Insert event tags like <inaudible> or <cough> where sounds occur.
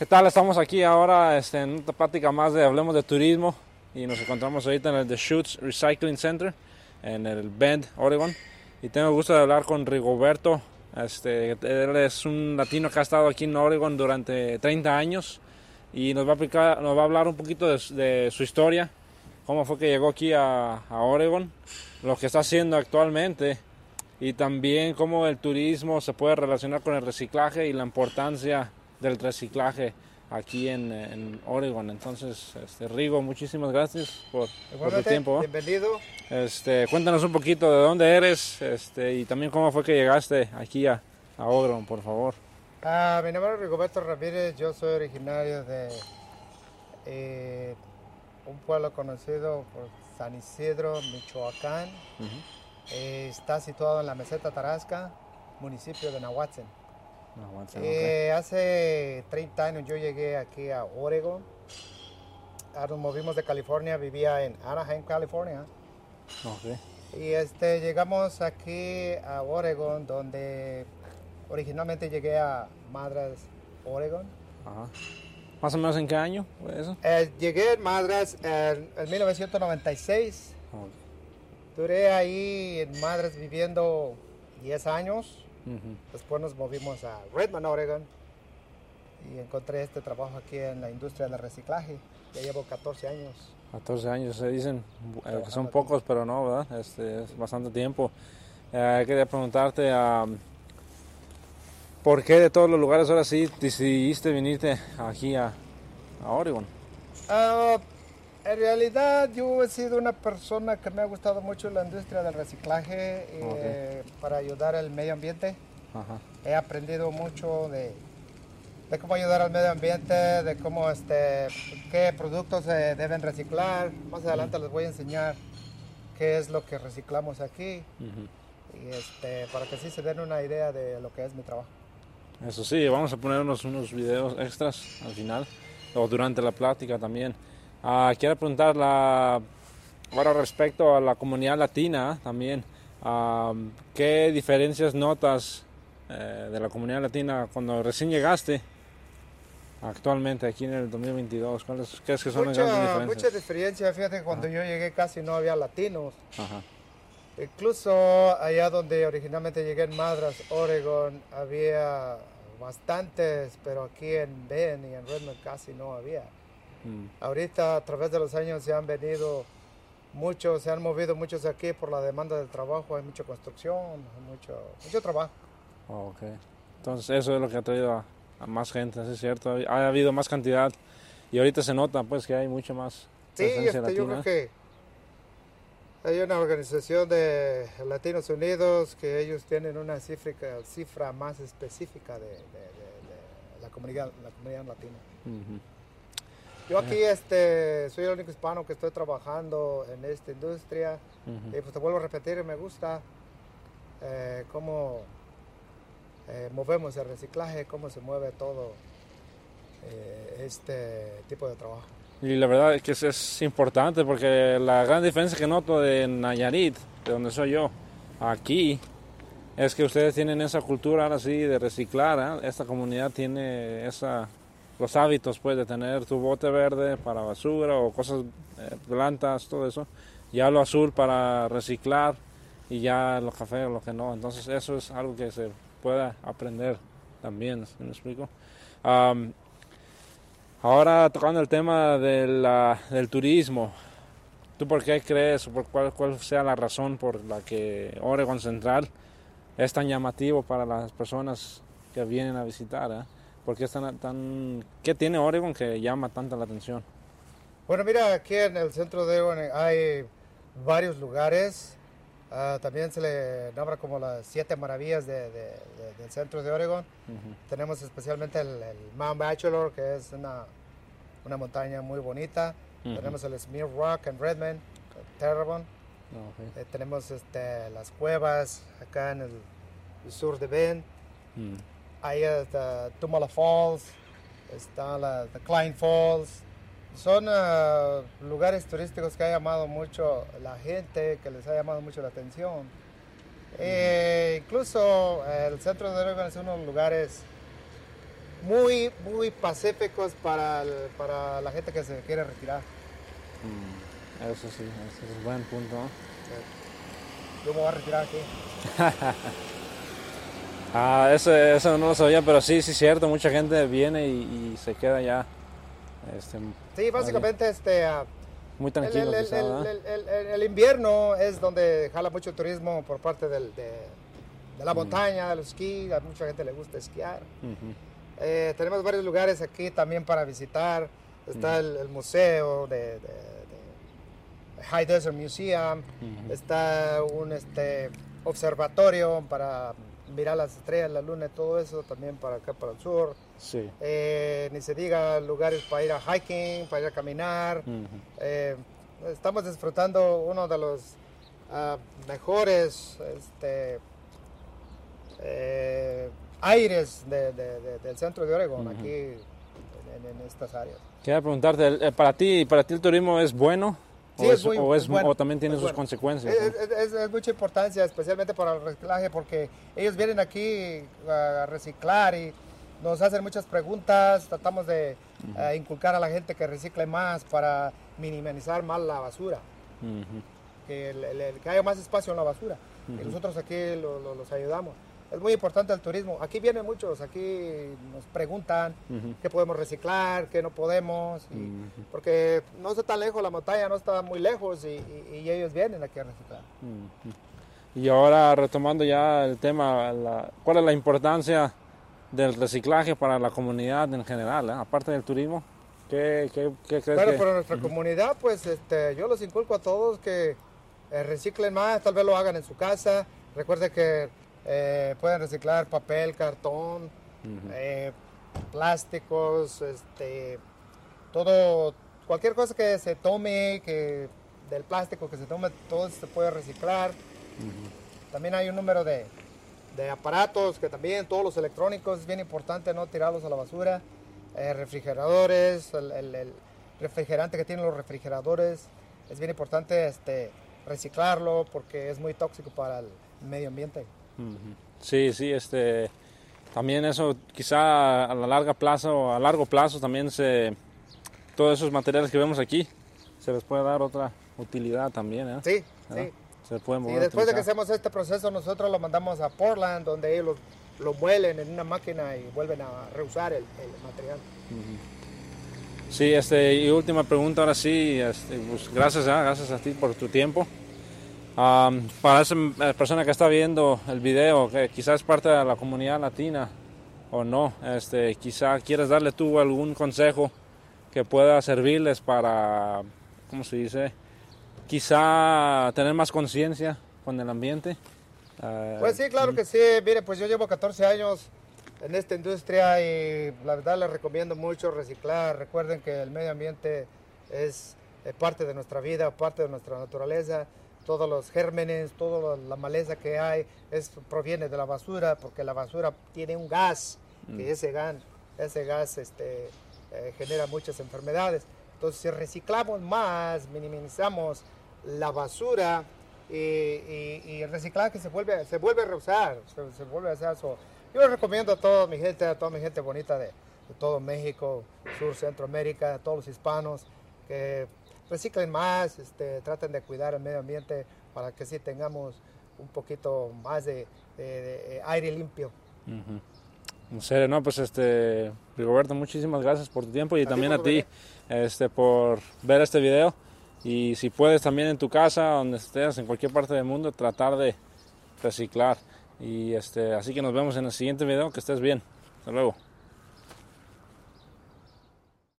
¿Qué tal? Estamos aquí ahora este, en una plática más de Hablemos de Turismo y nos encontramos ahorita en el The Shoots Recycling Center en el Bend, Oregon. Y tengo el gusto de hablar con Rigoberto. Este, él es un latino que ha estado aquí en Oregon durante 30 años y nos va a, aplicar, nos va a hablar un poquito de, de, su historia, cómo fue que llegó aquí a, a Oregon, lo que está haciendo actualmente y también cómo el turismo se puede relacionar con el reciclaje y la importancia del reciclaje aquí en, en Oregon. Entonces, este, Rigo, muchísimas gracias por, por tu tiempo. Bienvenido. Este, cuéntanos un poquito de dónde eres este, y también cómo fue que llegaste aquí a, a Oregon, por favor. Ah, mi nombre es Rigoberto Ramírez, yo soy originario de eh, un pueblo conocido por San Isidro, Michoacán. Uh -huh. eh, está situado en la meseta Tarasca, municipio de Nahuatzen. Nahuatzen eh. Hace 30 años yo llegué aquí a Oregon. Ahora nos movimos de California, vivía en Anaheim, California. Okay. Y este, llegamos aquí a Oregon, donde originalmente llegué a Madras, Oregon. Ajá. ¿Más o menos en qué año fue eso? Eh, llegué en Madras en, en 1996. Okay. Duré ahí en Madras viviendo 10 años. Uh -huh. Después nos movimos a Redmond, Oregon. Y encontré este trabajo aquí en la industria del reciclaje. Ya llevo 14 años. 14 años, se dicen eh, que son pocos, pero no, ¿verdad? Este, es bastante tiempo. Eh, quería preguntarte, um, ¿por qué de todos los lugares ahora sí decidiste venirte aquí a, a Oregon? Uh, en realidad yo he sido una persona que me ha gustado mucho la industria del reciclaje eh, okay. para ayudar al medio ambiente. Ajá. He aprendido mucho de, de, cómo ayudar al medio ambiente, de cómo este, qué productos se deben reciclar. Más adelante uh -huh. les voy a enseñar qué es lo que reciclamos aquí. Uh -huh. Y este, para que así se den una idea de lo que es mi trabajo. Eso sí, vamos a poner unos, unos videos extras al final o durante la plática también. Uh, quiero preguntar la, ahora respecto a la comunidad latina también. Uh, ¿Qué diferencias notas eh, de la comunidad latina cuando recién llegaste actualmente aquí en el 2022? ¿Cuáles crees que son mucha, las grandes diferencias? Mucha diferencia. Fíjate cuando Ajá. yo llegué casi no había latinos. Ajá. Incluso allá donde originalmente llegué en Madras, Oregon, había bastantes, pero aquí en Ben y en Redmond casi no había. Mm. Ahorita a través de los años se han venido muchos, se han movido muchos aquí por la demanda del trabajo, hay mucha construcción, hay mucho, mucho trabajo. Oh, ok. Entonces eso es lo que ha traído a, a, más gente, ¿sí es cierto? Ha habido más cantidad y ahorita se nota pues que hay mucho más Sí, este, yo creo que hay una organización de Latinos Unidos que ellos tienen una cifra, cifra más específica de, de, de, de la, comunidad, la comunidad latina. Uh -huh. Yo aquí este, soy el único hispano que estoy trabajando en esta industria. Uh -huh. Y pues te vuelvo a repetir, me gusta eh, cómo eh, movemos el reciclaje, cómo se mueve todo eh, este tipo de trabajo. Y la verdad es que eso es importante porque la gran diferencia que noto de Nayarit, de donde soy yo, aquí, es que ustedes tienen esa cultura ahora sí de reciclar. ¿eh? Esta comunidad tiene esa los hábitos pues de tener tu bote verde para basura o cosas eh, plantas todo eso ya lo azul para reciclar y ya lo café o lo que no entonces eso es algo que se pueda aprender también ¿me explico? Ahora tocando el tema del turismo ¿tú por qué crees o por cuál, cuál sea la razón por la que Oregon Central es tan llamativo para las personas que vienen a visitar? ¿eh? ¿Por qué, es tan, ¿Qué tiene Oregon que llama tanta la atención? Bueno, mira, aquí en el centro de Oregon hay varios lugares. Uh, también se le nombra como las siete maravillas de, de, de, del centro de Oregon. Uh -huh. Tenemos especialmente el, el, Mount Bachelor, que es una, una montaña muy bonita. Uh -huh. Tenemos el Smear Rock en Redmond, Terrebonne. Okay. Eh, tenemos este, las cuevas acá en el, el sur de Bend. Mm. Ahí está Tumala Falls, está la the Klein Falls. Son uh, lugares turísticos que ha llamado mucho la gente, que les ha llamado mucho la atención. Eh, incluso el centro de Oregon es uno de los lugares muy, muy pacíficos para, el- para la gente que se quiere retirar. Mm, Eso sí, ese es un buen punto. ¿no? Yo me voy a retirar aquí. <laughs> Ah, eso, eso no lo sabía, pero sí, sí, cierto. Mucha gente viene y, y se queda ya este, Sí, básicamente este, ah, muy el, tranquilo. el- invierno es donde jala mucho turismo por parte del- de, de la montaña, de los esquí. A mucha gente le gusta esquiar. Eh, tenemos varios lugares aquí también para visitar. Está el, el museo de, de- de High Desert Museum. Está un este, observatorio para mirar las estrellas, la luna y todo eso. También para acá, para el sur. Sí. Eh, ni se diga lugares para ir a hiking, para ir a caminar. Eh, estamos disfrutando uno de los ah, mejores este, eh, aires de- de- de- del centro de Oregon, Ujú. aquí en, en estas áreas. Quería preguntarte, ¿para ti, ¿para ti el turismo es bueno? Sí, o, es muy- o, es- es bueno, o también tiene sus bueno. consecuencias? Es, mucha importancia, especialmente para el reciclaje, porque ellos vienen aquí a reciclar y nos hacen muchas preguntas. Tratamos de eh, inculcar a la gente que recicle más para minimizar más la basura, que, el- el- el- que haya más espacio en la basura. Y nosotros aquí lo- lo- los ayudamos. Es muy importante el turismo. Aquí vienen muchos, aquí nos preguntan Ujú. qué podemos reciclar, qué no podemos, y- Ujú. porque no está tan lejos, la montaña no está muy lejos y, y- y ellos vienen aquí a reciclar. Ujú. Y ahora retomando ya el tema, la- ¿cuál es la importancia del reciclaje para la comunidad en general? eh? Aparte del turismo, ¿qué, qué, qué crees Bueno, que- para nuestra comunidad, pues este, yo los inculco a todos que eh, reciclen más, tal vez lo hagan en su casa. Recuerde que eh, pueden reciclar papel, cartón, eh, plásticos, este, todo, cualquier cosa que se tome, que del plástico que se tome, todo se puede reciclar. También hay un número de, de aparatos que también, todos los electrónicos, es bien importante no tirarlos a la basura. Eh, refrigeradores, el, el- el refrigerante que tienen los refrigeradores, es bien importante este, reciclarlo porque es muy tóxico para el medio ambiente. Sí, sí, este, también eso quizá a la larga plazo, a largo plazo también se, todos esos materiales que vemos aquí, se les puede dar otra utilidad también, ¿eh? Sí, ¿Verdad? sí. Se pueden volver a después de que hacemos este proceso, nosotros lo mandamos a Portland, donde ellos lo, lo muelen en una máquina y vuelven a reusar el, el material. Sí, este, y última pregunta ahora sí, este, pues, gracias, ah, gracias a ti por tu tiempo. Am, para esa eh, persona que está viendo el video, que quizás es parte de la comunidad latina o no, este, quizá quieres darle tú algún consejo que pueda servirles para, ¿cómo se dice? Quizá tener más conciencia con el ambiente. Ah, Pues sí, claro que sí. Mire, pues yo llevo 14 años en esta industria y la verdad les recomiendo mucho reciclar. Recuerden que el medio ambiente es eh, parte de nuestra vida, parte de nuestra naturaleza. Todos los gérmenes, toda la maleza que hay es, proviene de la basura porque la basura tiene un gas, que ese gas, ese gas este, eh, genera muchas enfermedades. Entonces, si reciclamos más, minimizamos la basura, y, y, y el reciclaje se vuelve, se vuelve a reusar, se, se vuelve a hacer eso. Yo recomiendo a toda mi gente, a toda mi gente bonita de, de todo México, Sur, Centroamérica, a todos los hispanos, que reciclen más, este, traten de cuidar el medio ambiente para que sí tengamos un poquito más de, de- de aire limpio. En serio, no, pues este, Rigoberto, muchísimas gracias por tu tiempo y A también a ti este, por ver este video. Y si puedes también en tu casa, donde estés, en cualquier parte del mundo, tratar de reciclar. Y este, así que nos vemos en el siguiente video, que estés bien. Hasta luego.